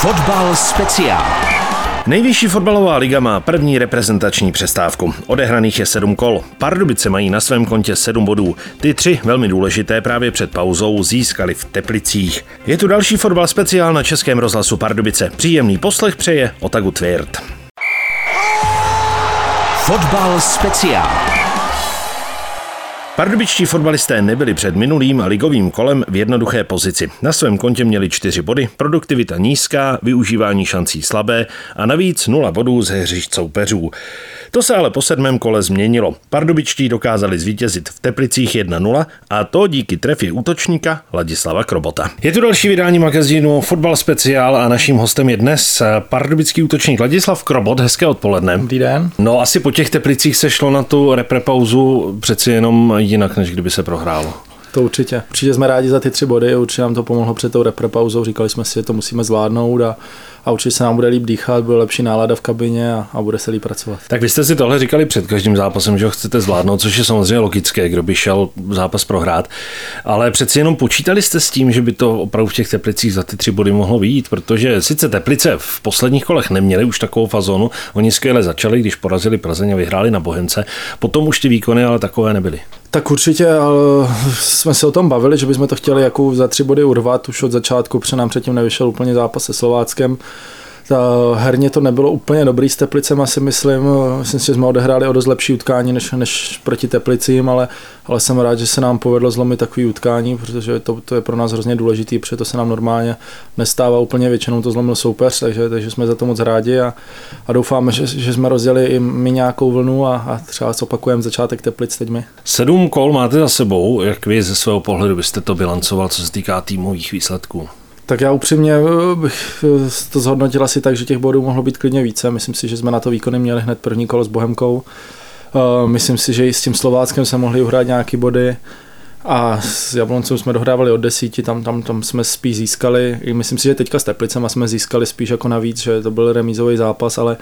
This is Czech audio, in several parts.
Fotbal speciál. Nejvyšší fotbalová liga má první reprezentační přestávku. Odehraných je sedm kol. Pardubice mají na svém kontě sedm bodů. Ty tři, velmi důležité právě před pauzou, získali v Teplicích. Je tu další fotbal speciál na Českém rozhlasu Pardubice. Příjemný poslech přeje Otagu Tvěrt. Fotbal speciál. Pardubičtí fotbalisté nebyli před minulým ligovým kolem v jednoduché pozici. Na svém kontě měli čtyři body, produktivita nízká, využívání šancí slabé a navíc nula bodů z hřišť soupeřů. To se ale po sedmém kole změnilo. Pardubičtí dokázali zvítězit v Teplicích 1-0 a to díky trefě útočníka Ladislava Krobota. Je tu další vydání magazínu Fotbal speciál a naším hostem je dnes pardubický útočník Ladislav Krobot. Hezké odpoledne. Dobrý den. No asi po těch Teplicích se šlo na tu reprepauzu přeci jenom jinak, než kdyby se prohrálo. To určitě. Určitě jsme rádi za ty tři body, určitě nám to pomohlo před tou reprepauzou, říkali jsme si, že to musíme zvládnout a, a určitě se nám bude líp dýchat, bude lepší nálada v kabině a, a bude se líp pracovat. Tak vy jste si tohle říkali před každým zápasem, že ho chcete zvládnout, což je samozřejmě logické, kdo by šel zápas prohrát. Ale přeci jenom počítali jste s tím, že by to opravdu v těch teplicích za ty tři body mohlo vyjít, protože sice teplice v posledních kolech neměly už takovou fazonu, oni skvěle začali, když porazili Plzeň a vyhráli na Bohemce, potom už ty výkony ale takové nebyly. Tak určitě ale jsme se o tom bavili, že bychom to chtěli jako za tři body urvat už od začátku, protože nám předtím nevyšel úplně zápas se Slováckem. Ta, herně to nebylo úplně dobrý s Teplicem, asi myslím. Myslím si, že jsme odehráli o dost lepší utkání než, než proti Teplicím, ale, ale jsem rád, že se nám povedlo zlomit takový utkání, protože to, to je pro nás hrozně důležitý, protože to se nám normálně nestává úplně většinou, to zlomil soupeř, takže, takže jsme za to moc rádi a, a doufáme, že, že jsme rozjeli i my nějakou vlnu a, a třeba zopakujeme začátek Teplic teď my. Sedm kol máte za sebou, jak vy ze svého pohledu byste to bilancoval, co se týká týmových výsledků? Tak já upřímně eh, bych eh, to zhodnotil asi tak, že těch bodů mohlo být klidně více. Myslím si, že jsme na to výkony měli hned první kolo s Bohemkou. Eh, myslím si, že i s tím Slováckem se mohli uhrát nějaké body. A s Jabloncem jsme dohrávali od desíti, tam, tam, tam jsme spíš získali, myslím si, že teďka s Teplicema jsme získali spíš jako navíc, že to byl remízový zápas, ale,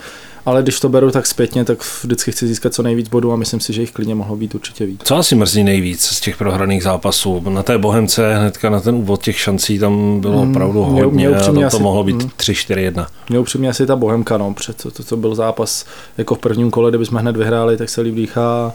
ale když to beru tak zpětně, tak vždycky chci získat co nejvíc bodů a myslím si, že jich klidně mohlo být určitě víc. Co asi mrzí nejvíc z těch prohraných zápasů? Na té Bohemce hnedka na ten úvod těch šancí tam bylo mm, opravdu hodně mě, mě a to asi, mohlo být mm, 3-4-1. Mě upřímně asi ta Bohemka, no, před to, to, to, byl zápas jako v prvním kole, kdyby jsme hned vyhráli, tak se líp dýchá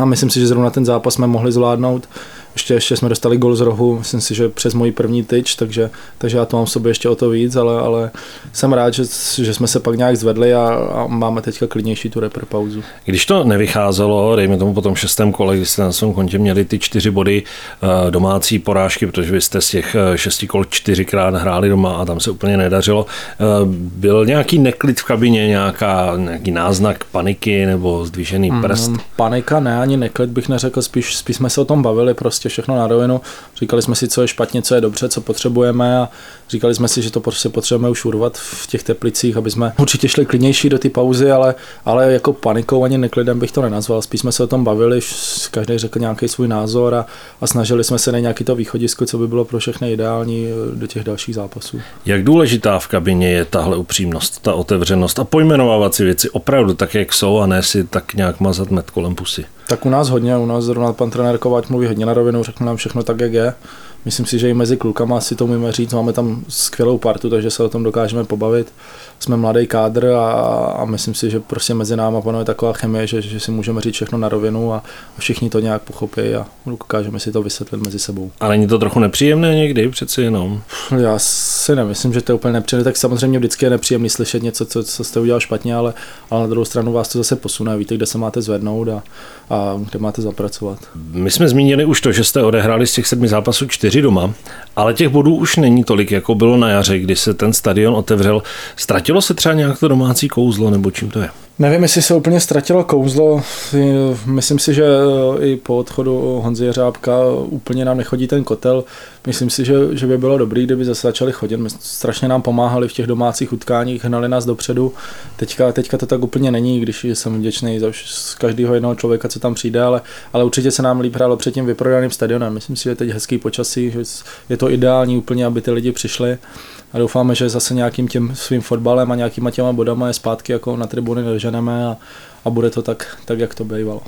a myslím si, že zrovna ten zápas jsme mohli zvládnout. Ještě, ještě jsme dostali gol z rohu, myslím si, že přes můj první tyč, takže, takže já to mám v sobě ještě o to víc, ale, ale jsem rád, že, že jsme se pak nějak zvedli a, a máme teďka klidnější tu pauzu. Když to nevycházelo, dejme tomu po tom šestém kole, kdy jste na svém kontě měli ty čtyři body eh, domácí porážky, protože vy jste z těch eh, šesti kol čtyřikrát hráli doma a tam se úplně nedařilo. Eh, byl nějaký neklid v kabině, nějaká, nějaký náznak paniky nebo zdvižený mm, prst? Mm, panika ne, ani neklid bych neřekl, spíš, spíš jsme se o tom bavili, prostě všechno na rovinu. Říkali jsme si, co je špatně, co je dobře, co potřebujeme a říkali jsme si, že to prostě potřebujeme už urvat v těch teplicích, aby jsme určitě šli klidnější do ty pauzy, ale, ale jako panikou ani neklidem bych to nenazval. Spíš jsme se o tom bavili, každý řekl nějaký svůj názor a, a snažili jsme se na nějaký to východisko, co by bylo pro všechny ideální eh, do těch dalších zápasů. Jak důležitá v kabině je tahle upřímnost, ta otevřenost a pojmenovávat si věci opravdu tak, jak jsou a ne si tak nějak mazat met kolem pusy? Tak u nás hodně, u nás zrovna pan trenér Kováč mluví hodně na rovinu, řekne nám všechno tak, jak je. Myslím si, že i mezi klukama si to umíme říct, máme tam skvělou partu, takže se o tom dokážeme pobavit. Jsme mladý kádr a, a myslím si, že prostě mezi náma panuje taková chemie, že, že si můžeme říct všechno na rovinu a všichni to nějak pochopí a dokážeme si to vysvětlit mezi sebou. A není to trochu nepříjemné někdy přeci jenom? Já si nemyslím, že to je úplně nepříjemné, tak samozřejmě vždycky je nepříjemné slyšet něco, co, co jste udělal špatně, ale, ale na druhou stranu vás to zase posune, víte, kde se máte zvednout a, a kde máte zapracovat. My jsme zmínili už to, že jste odehráli z těch sedmi zápasů čtyři doma, ale těch bodů už není tolik, jako bylo na jaře, kdy se ten stadion otevřel. Ztratilo se třeba nějak to domácí kouzlo, nebo čím to je? Nevím, jestli se úplně ztratilo kouzlo. Myslím si, že i po odchodu Honzy Jeřábka úplně nám nechodí ten kotel. Myslím si, že, že by bylo dobré, kdyby zase začali chodit. My strašně nám pomáhali v těch domácích utkáních, hnali nás dopředu. Teďka, teďka to tak úplně není, když jsem vděčný za z každého jednoho člověka, co tam přijde, ale, ale určitě se nám líp hrálo před tím vyprodaným stadionem. Myslím si, že teď hezký počasí, že je to ideální úplně, aby ty lidi přišli a doufáme, že zase nějakým tím svým fotbalem a nějakýma těma bodama je zpátky jako na tribuny doženeme a, a bude to tak, tak, jak to bývalo.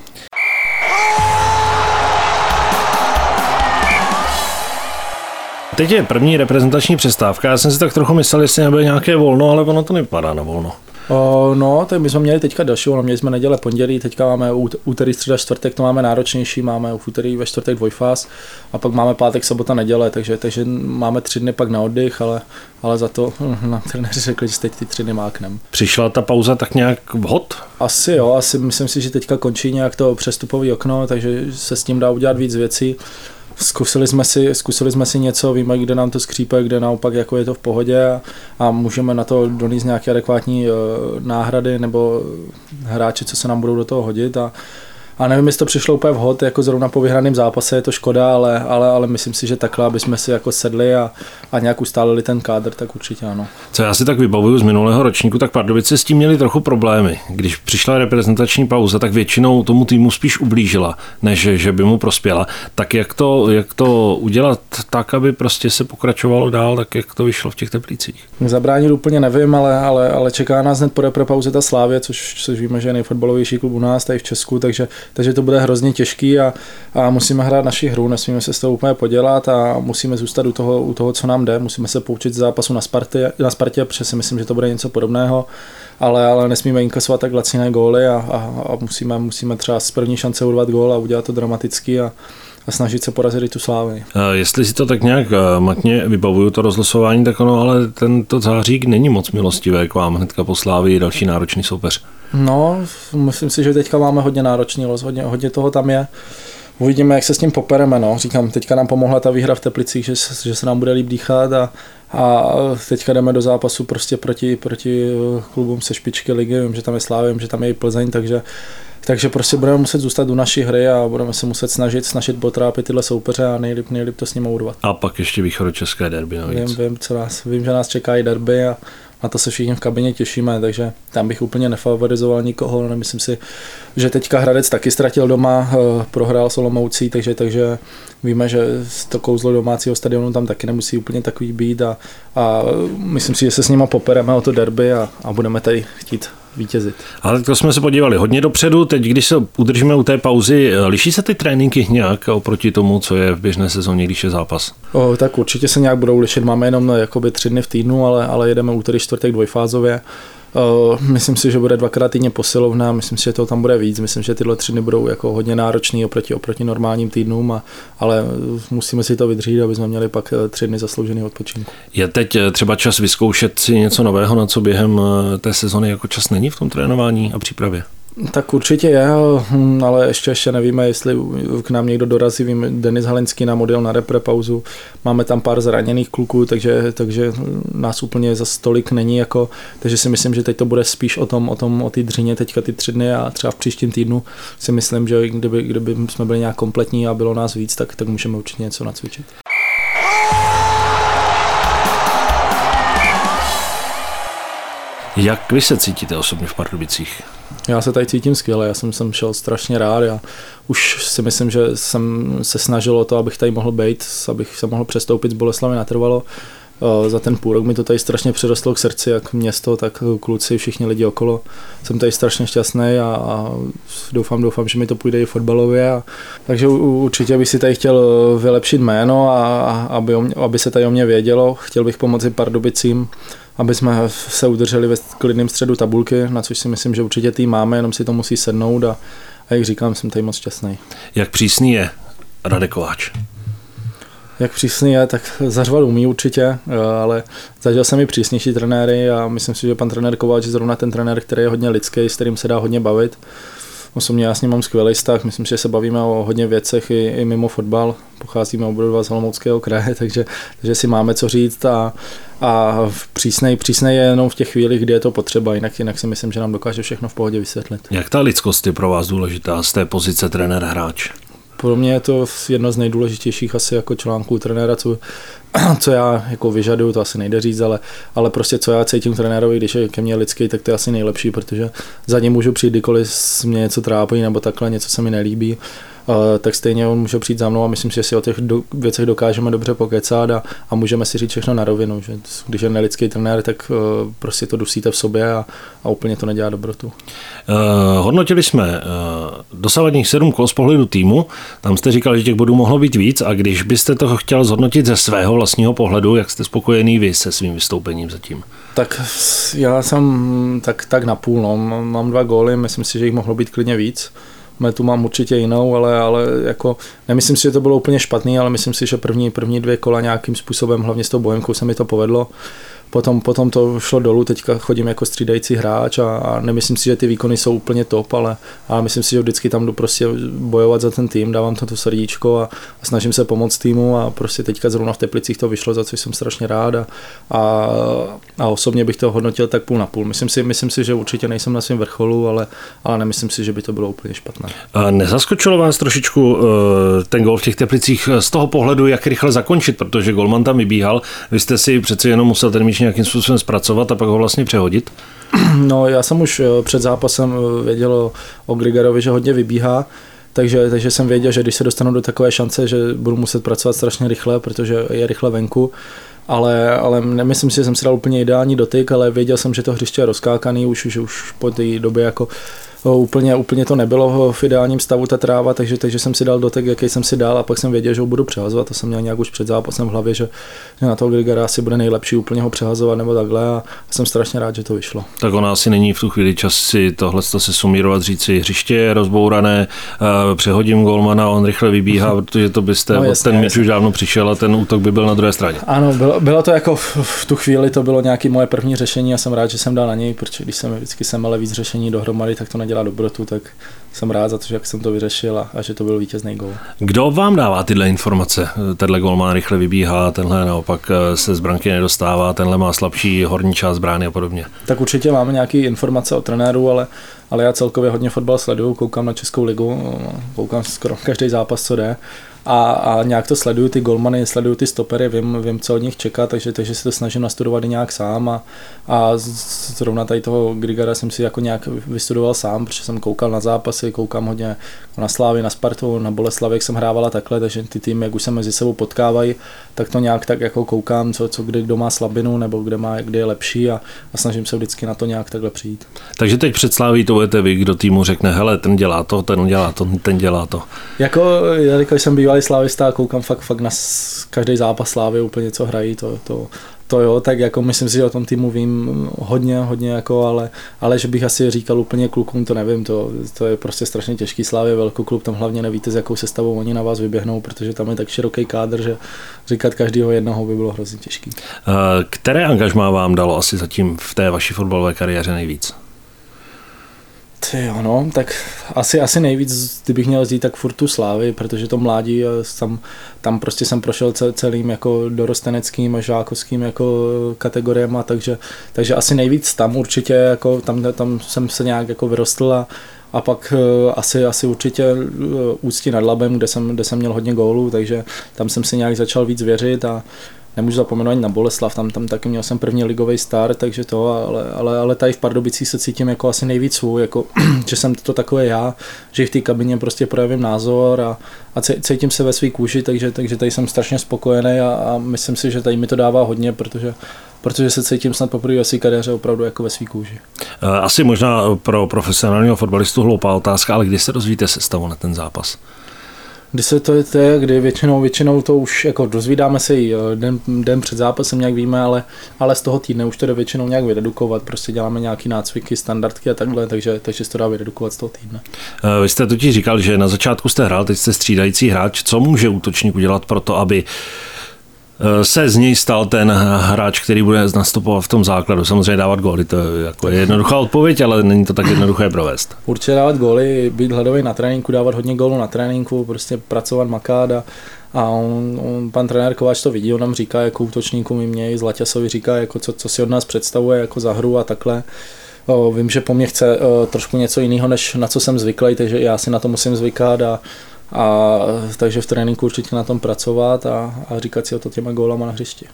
teď je první reprezentační přestávka. Já jsem si tak trochu myslel, jestli nebude nějaké volno, ale ono to nevypadá na volno. O, no, tak my jsme měli teďka další, no, měli jsme neděle, pondělí, teďka máme úterý, středa, čtvrtek, to máme náročnější, máme v úterý ve čtvrtek dvojfáz a pak máme pátek, sobota, neděle, takže, takže máme tři dny pak na oddych, ale, ale za to hm, nám trenéři řekli, že teď ty tři dny máknem. Přišla ta pauza tak nějak vhod? Asi jo, asi myslím si, že teďka končí nějak to přestupové okno, takže se s tím dá udělat víc věcí. Zkusili jsme, si, zkusili jsme si něco, víme, kde nám to skřípe, kde naopak jako je to v pohodě a, a můžeme na to donést nějaké adekvátní uh, náhrady nebo hráči, co se nám budou do toho hodit a, a nevím, jestli to přišlo úplně vhod, jako zrovna po vyhraném zápase je to škoda, ale, ale, ale myslím si, že takhle, aby jsme si jako sedli a, a nějak ustálili ten kádr, tak určitě ano. Co já si tak vybavuju z minulého ročníku, tak Pardubice s tím měli trochu problémy. Když přišla reprezentační pauza, tak většinou tomu týmu spíš ublížila, než že by mu prospěla. Tak jak to, jak to udělat tak, aby prostě se pokračovalo dál, tak jak to vyšlo v těch teplicích? Zabránit úplně nevím, ale, ale, ale čeká nás hned po repre pauze ta Slávě, což, což víme, že je nejfotbalovější klub u nás tady v Česku, takže takže to bude hrozně těžký a, a musíme hrát naši hru, nesmíme se s toho úplně podělat a musíme zůstat u toho, u toho co nám jde, musíme se poučit z zápasu na Spartě, na Spartě, protože si myslím, že to bude něco podobného, ale, ale nesmíme inkasovat tak laciné góly a, a, a musíme, musíme třeba z první šance urvat gól a udělat to dramaticky a, a snažit se porazit i tu slávy. Jestli si to tak nějak eh, matně vybavuju, to rozlosování, tak ono, ale tento zářík není moc milostivé k vám hnedka po slávy další náročný soupeř. No, myslím si, že teďka máme hodně náročný los, hodně, hodně toho tam je. Uvidíme, jak se s tím popereme. No. Říkám, teďka nám pomohla ta výhra v Teplicích, že, že se nám bude líp dýchat a, a teďka jdeme do zápasu prostě proti, proti klubům se špičky ligy. Vím, že tam je Slávy, vím, že tam je i Plzeň, takže takže prostě budeme muset zůstat u naší hry a budeme se muset snažit, snažit potrápit tyhle soupeře a nejlíp, nejlíp to s nimi urvat. A pak ještě české derby navíc. Vím, vím, co nás, vím, že nás čeká i derby a na to se všichni v kabině těšíme, takže tam bych úplně nefavorizoval nikoho. Nemyslím si, že teďka Hradec taky ztratil doma, eh, prohrál s Olomoucí, takže, takže víme, že to kouzlo domácího stadionu tam taky nemusí úplně takový být a, a myslím si, že se s nima popereme o to derby a, a budeme tady chtít vítězit. Ale to jsme se podívali hodně dopředu. Teď, když se udržíme u té pauzy, liší se ty tréninky nějak oproti tomu, co je v běžné sezóně, když je zápas? O, tak určitě se nějak budou lišit. Máme jenom jakoby tři dny v týdnu, ale, ale jedeme úterý, čtvrtek dvojfázově. Uh, myslím si, že bude dvakrát týdně posilovna, myslím si, že toho tam bude víc, myslím, že tyhle tři dny budou jako hodně náročný oproti, oproti normálním týdnům, a, ale musíme si to vydřít, aby jsme měli pak eh, tři dny zasloužený odpočinku. Je teď eh, třeba čas vyzkoušet si něco nového, na co během té sezony jako čas není v tom trénování a přípravě? Tak určitě je, hm, ale ještě, ještě nevíme, jestli k nám někdo dorazí. Vím, Denis Halenský nám odjel na repre pauzu. Máme tam pár zraněných kluků, takže, takže nás úplně za stolik není. Jako, takže si myslím, že teď to bude spíš o tom, o tom, o ty dřině teďka ty tři dny a třeba v příštím týdnu si myslím, že kdyby, kdyby jsme byli nějak kompletní a bylo nás víc, tak, tak můžeme určitě něco nacvičit. Jak vy se cítíte osobně v Pardubicích? Já se tady cítím skvěle, já jsem sem šel strašně rád. Já už si myslím, že jsem se snažil o to, abych tady mohl být, abych se mohl přestoupit z Boleslavy natrvalo. Eh, za ten půl rok mi to tady strašně přirostlo k srdci, jak město, tak kluci, všichni lidi okolo. Jsem tady strašně šťastný a, a doufám, doufám, že mi to půjde i fotbalově. A, takže určitě bych si tady chtěl vylepšit jméno a, a aby, aby se tady o mě vědělo. Chtěl bych pomoci Pardubicím aby jsme se udrželi ve klidném středu tabulky, na což si myslím, že určitě tým máme, jenom si to musí sednout a, a jak říkám, jsem tady moc šťastný. Jak přísný je Radekováč? Jak přísný je, tak zařvat umí určitě, eh, ale zažil jsem i přísnější trenéry a myslím si, že pan trenér Kováč je zrovna ten trenér, který je hodně lidský, s kterým se dá hodně bavit. Osobně já s ním mám skvělý vztah, myslím, že se bavíme o hodně věcech i, i mimo fotbal. Pocházíme oba z Olomouckého kraje, takže, takže si máme co říct a, a přísnej, přísnej je jenom v těch chvílích, kdy je to potřeba, jinak, jinak si myslím, že nám dokáže všechno v pohodě vysvětlit. Jak ta lidskost je pro vás důležitá z té pozice trenér hráč? Pro mě je to jedno z nejdůležitějších asi jako článků trenéra, co, co já jako vyžaduju, to asi nejde říct, ale, ale prostě co já cítím trenérovi, když je ke mně lidský, tak to je asi nejlepší, protože za ním můžu přijít, kdykoliv mě něco trápí nebo takhle, něco se mi nelíbí tak stejně on může přijít za mnou a myslím, že si o těch do, věcech dokážeme dobře pokecat a, a můžeme si říct všechno na rovinu, že když je nelidský trenér, tak uh, prostě to dusíte v sobě a, a úplně to nedělá dobrotu. Uh, hodnotili jsme uh, dosavadních sedm kol z pohledu týmu, tam jste říkal, že těch bodů mohlo být víc a když byste to chtěl zhodnotit ze svého vlastního pohledu, jak jste spokojený vy se svým vystoupením zatím? Tak já jsem tak, tak na půl, no. mám dva góly, myslím si, že jich mohlo být klidně víc tu mám určitě jinou, ale, ale jako nemyslím si, že to bylo úplně špatný, ale myslím si, že první, první dvě kola nějakým způsobem, hlavně s tou bojemkou se mi to povedlo potom, potom to šlo dolů, teďka chodím jako střídající hráč a, a nemyslím si, že ty výkony jsou úplně top, ale, ale myslím si, že vždycky tam jdu prostě bojovat za ten tým, dávám to, to srdíčko a, a snažím se pomoct týmu a prostě teďka zrovna v Teplicích to vyšlo, za což jsem strašně rád a, a, a osobně bych to hodnotil tak půl na půl. Myslím si, myslím si že určitě nejsem na svém vrcholu, ale, ale nemyslím si, že by to bylo úplně špatné. A nezaskočilo vás trošičku uh, ten gol v těch Teplicích z toho pohledu, jak rychle zakončit, protože golman tam vybíhal, vy jste si přeci jenom musel ten míč nějakým způsobem zpracovat a pak ho vlastně přehodit? No, já jsem už eh, před zápasem eh, věděl o, Grigarovi, že hodně vybíhá, takže, takže jsem věděl, že když se dostanu do takové šance, že budu muset pracovat strašně rychle, protože je rychle venku, ale, ale nemyslím si, že jsem si dal úplně ideální dotyk, ale věděl jsem, že to hřiště je rozkákaný, už, že už po té době jako úplně, úplně to nebylo v ideálním stavu ta tráva, takže, takže jsem si dal dotek, jaký jsem si dal a pak jsem věděl, že ho budu přehazovat. To jsem měl nějak už před zápasem v hlavě, že, že na toho Grigara asi bude nejlepší úplně ho přehazovat nebo takhle a jsem strašně rád, že to vyšlo. Tak ona asi není v tu chvíli čas si tohle se sumírovat, říct si hřiště je rozbourané, eh, přehodím golmana, on rychle vybíhá, protože to byste, no, jasně, ten míč už dávno přišel a ten útok by byl na druhé straně. Ano, bylo, bylo to jako v, v, tu chvíli, to bylo nějaké moje první řešení a jsem rád, že jsem dal na něj, protože když jsem vždycky jsem ale víc řešení dohromady, tak to nedělá dobrotu, tak jsem rád za to, že jak jsem to vyřešil a, a že to byl vítězný gol. Kdo vám dává tyhle informace? Tenhle gol má rychle vybíhá, tenhle naopak eh, se z branky nedostává, tenhle má slabší horní část brány a podobně. Tak určitě máme nějaké informace o trenéru, ale, ale já celkově hodně fotbal sleduju, koukám na Českou ligu, koukám skoro každý zápas, co jde a, a nějak to sleduju ty golmany, sleduju ty stopery, vím, vím co od nich čeká, takže, takže si to snažím nastudovat i nějak sám a, a zrovna tady toho Grigara jsem si jako nějak vystudoval sám, protože jsem koukal na zápasy, koukám hodně na Slávy, na Spartu, na Boleslavi, jak jsem hrávala takhle, takže ty týmy, jak už se mezi sebou potkávají, tak to nějak tak jako koukám, co, co kdy kdo má slabinu nebo kde, má, kde je lepší a, a snažím se vždycky na to nějak takhle přijít. Takže teď před Sláví to budete vy, kdo týmu řekne, hele, ten dělá to, ten dělá to, ten dělá to. Jako, jelikož jsem bývalý slávista, koukám fakt, fakt na každý zápas Slávy úplně, co hrají, to, to, to jo, tak jako myslím si, že o tom týmu vím hodně, hodně jako, ale, ale že bych asi říkal úplně klukům, to nevím, to, to je prostě strašně těžký Slávě, velký klub, tam hlavně nevíte, s jakou sestavou oni na vás vyběhnou, protože tam je tak široký kádr, že říkat každého jednoho by bylo hrozně těžký. Eh, které angažmá vám dalo asi zatím v té vaší fotbalové kariéře nejvíc? Ty jo, no, tak asi, asi nejvíc, kdybych měl říct, tak furt tu slávy, protože to mládí, tam, tam prostě jsem prošel celým jako dorosteneckým a žákovským jako kategoriemi, takže, takže asi nejvíc tam určitě, jako tam, tam jsem se nějak jako vyrostl a, a pak uh, asi, asi určitě uh, Ústí nad Labem, kde jsem, kde jsem měl hodně gólů, takže tam jsem si nějak začal víc věřit a nemůžu zapomenout ani na Boleslav, tam, tam taky měl jsem první ligový start, takže to, ale, ale, ale tady v Pardubicích se cítím jako asi nejvíc svůj, jako, že jsem to takové já, že v té kabině prostě projevím názor a, a cítím se ve své kůži, takže, takže tady jsem strašně spokojený a, a myslím si, že tady mi to dává hodně, protože protože se cítím snad poprvé ve své kariéře opravdu jako ve své kůži. Eh, asi možná pro profesionálního fotbalistu hloupá otázka, ale kdy se dozvíte sestavu na ten zápas? Kdy se to je, kdy většinou, většinou to už jako dozvídáme se i eh, den, den před zápasem nějak víme, ale, ale z toho týdne už to jde většinou nějak vyredukovat, prostě děláme nějaký nácviky, standardky a takhle, takže, takže se to dá vyredukovat z toho týdne. Eh, vy jste totiž říkal, že na začátku jste hrál, teď jste střídající hráč. Co může útočník udělat pro to, aby se z něj stal ten hráč, který bude nastupovat v tom základu. Samozřejmě dávat góly, to je jako jednoduchá odpověď, ale není to tak jednoduché provést. Určitě dávat góly, být hladový na tréninku, dávat hodně gólů na tréninku, prostě pracovat, makat a, a on, on, pan trenér Kováč to vidí, on nám říká jako útočníkům i mě, i Zlaťasovi říká, jako co, co si od nás představuje jako za hru a takhle. O, vím, že po mně chce o, trošku něco jiného, než na co jsem zvyklý, takže já si na to musím zvykat a, a takže v tréninku určitě na tom pracovat a, a říkat si o to těma gólama na hřišti.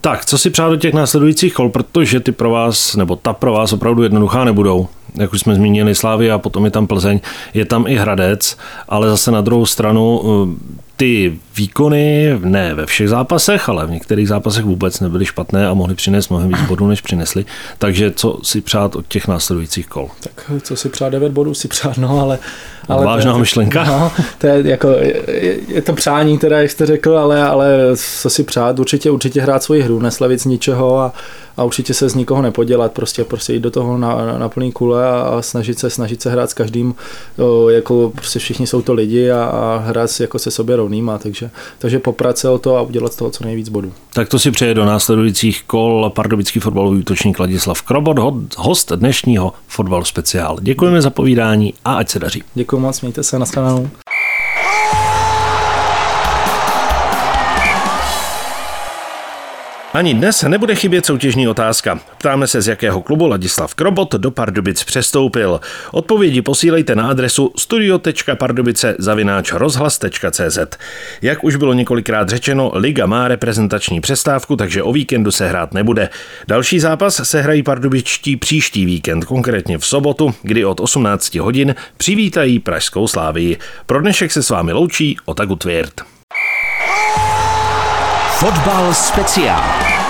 Tak, co si přát do těch následujících kol, protože ty pro vás, nebo ta pro vás opravdu jednoduchá nebudou. jak už jsme zmínili Slávy a potom je tam Plzeň, je tam i Hradec, ale zase na druhou stranu ty výkony, ne ve všech zápasech, ale v některých zápasech vůbec nebyly špatné a mohli přinést mnohem víc bodů, než přinesli. Takže co si přát od těch následujících kol? Tak co si přát, 9 bodů si přát, no ale... ale Vážná to je, myšlenka. No, to je, jako, je, je, to přání, teda, jak jste řekl, ale, ale co si přát, určitě, určitě hrát svoji hru, neslavit z ničeho a, a určitě se z nikoho nepodělat, prostě, prostě jít do toho na, na, na plný kule a, snažit se, snažit se hrát s každým, o, jako prostě všichni jsou to lidi a, a hrát jako se sobě rovnýma, takže, takže poprat se o to a udělat z toho co nejvíc bodů. Tak to si přeje do následujících kol pardubický fotbalový útočník Ladislav Krobot, host dnešního fotbal speciál. Děkujeme za povídání a ať se daří. Děkuji moc, mějte se, na Ani dnes nebude chybět soutěžní otázka. Ptáme se, z jakého klubu Ladislav Krobot do Pardubic přestoupil. Odpovědi posílejte na adresu studio.pardubice rozhlas.cz. Jak už bylo několikrát řečeno, Liga má reprezentační přestávku, takže o víkendu se hrát nebude. Další zápas se hrají pardubičtí příští víkend, konkrétně v sobotu, kdy od 18 hodin přivítají Pražskou slávii. Pro dnešek se s vámi loučí Otagu Tvěrt. Fotbal speciál.